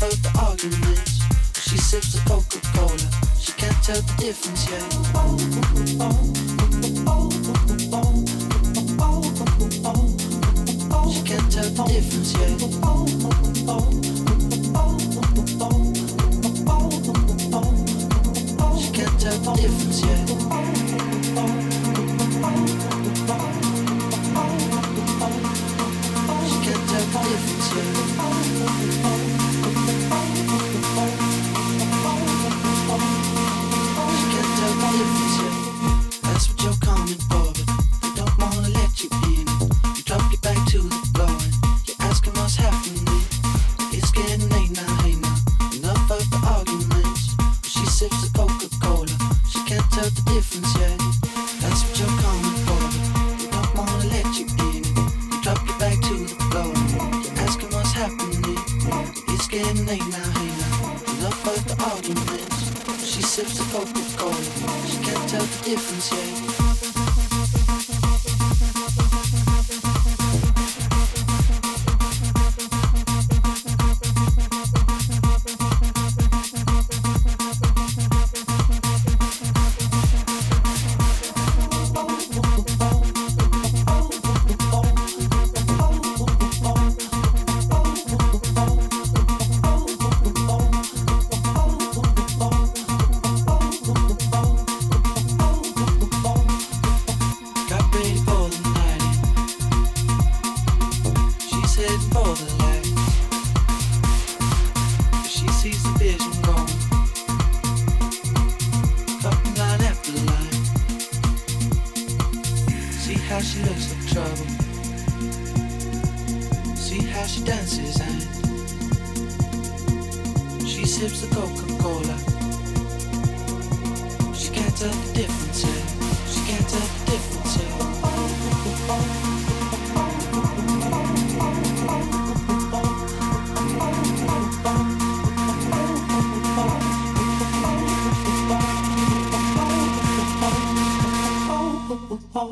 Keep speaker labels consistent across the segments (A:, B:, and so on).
A: heard the arguments. She sips the Coca Cola. She can't tell the difference yet. She can't tell the difference yet. She can't tell the difference yet. She can't tell the difference yet.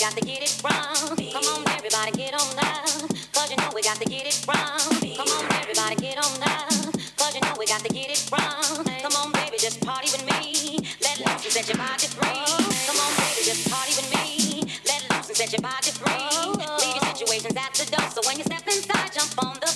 B: got to get it wrong. Come on, everybody, get on down. Cause you know we got to get it wrong. Come on, everybody, get on down. Cause you know we got to get it wrong. Come on, baby, just party with me. Let loose and set your body free. Come on, baby, just party with me. Let loose and set your body free. Leave your situations at the door. So when you step inside, jump on the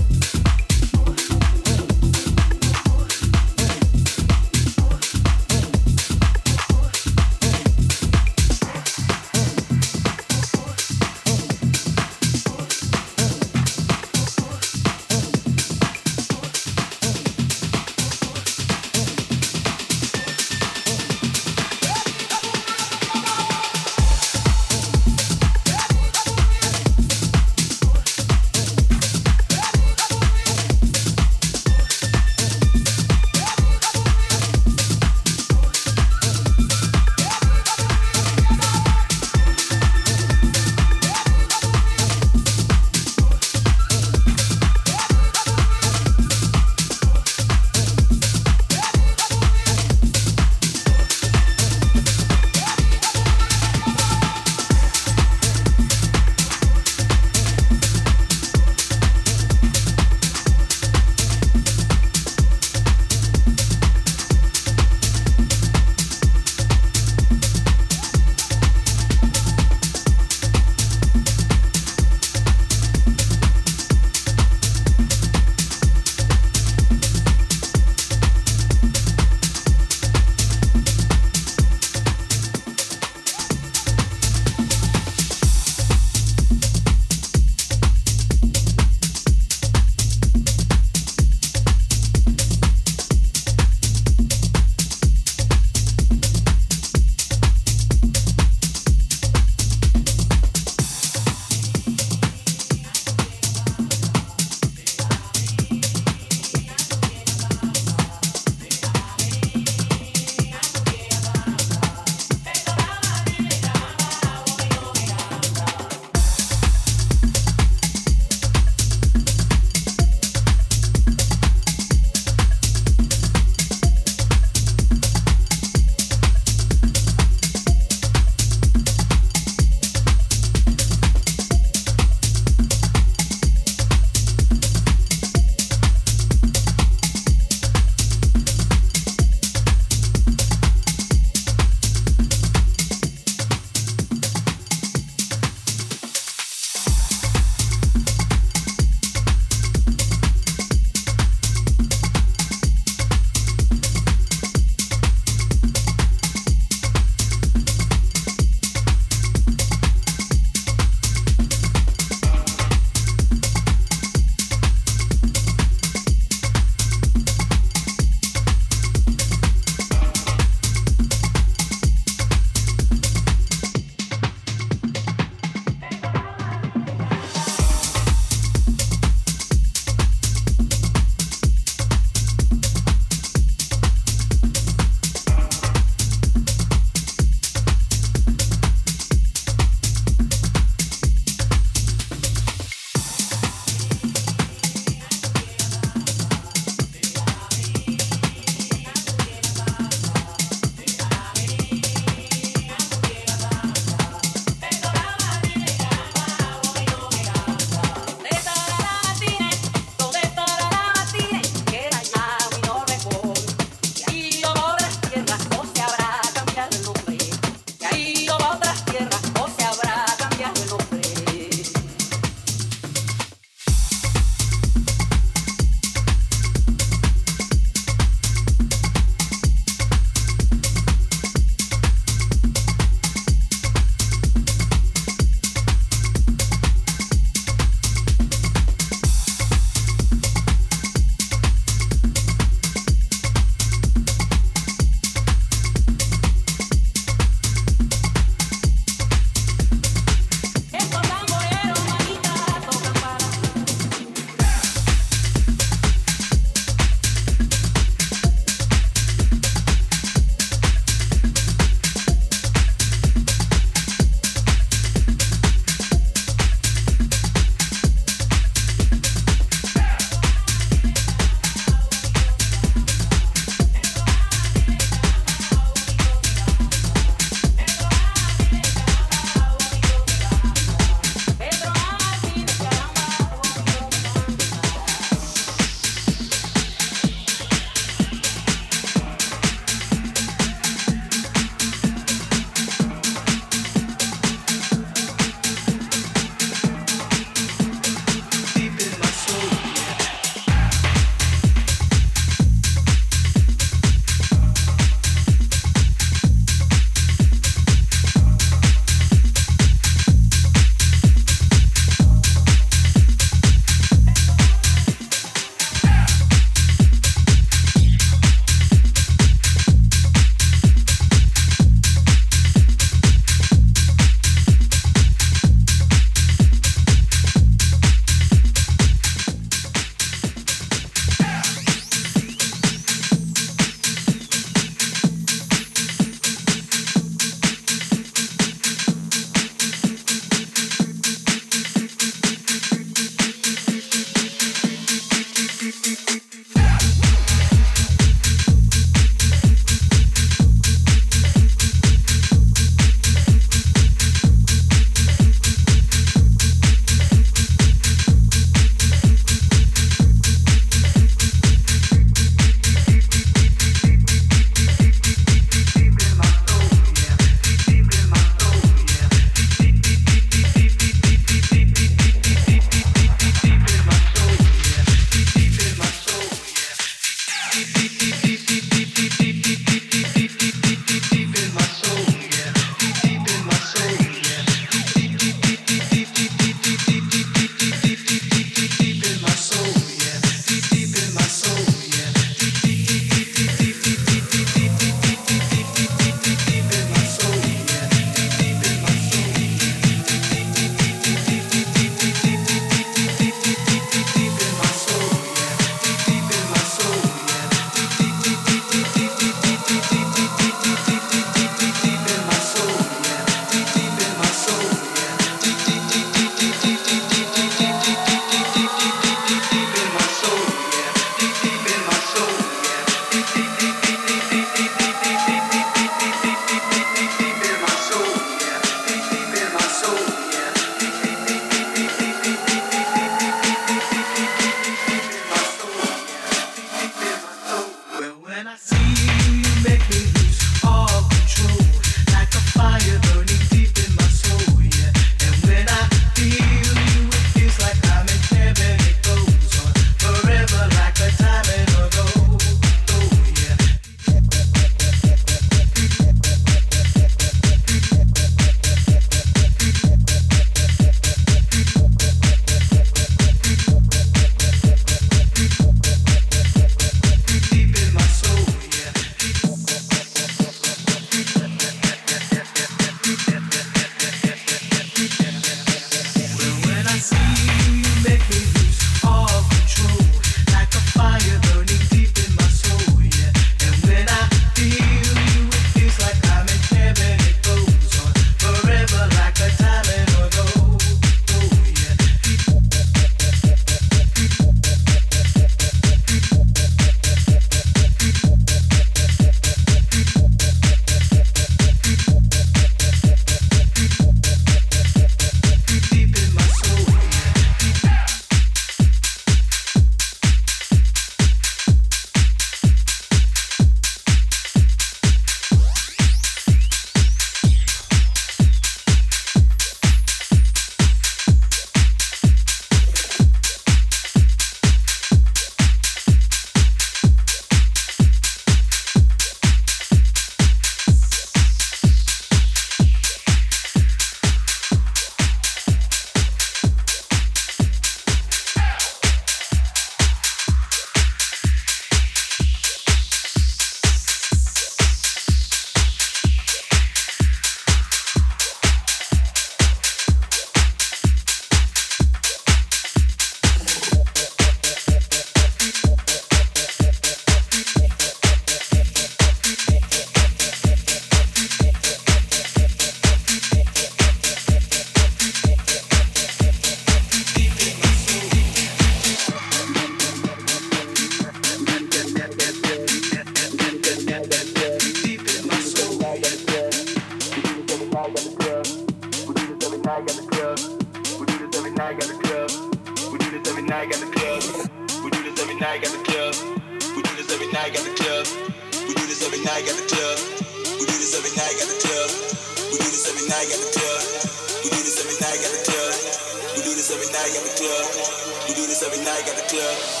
C: club.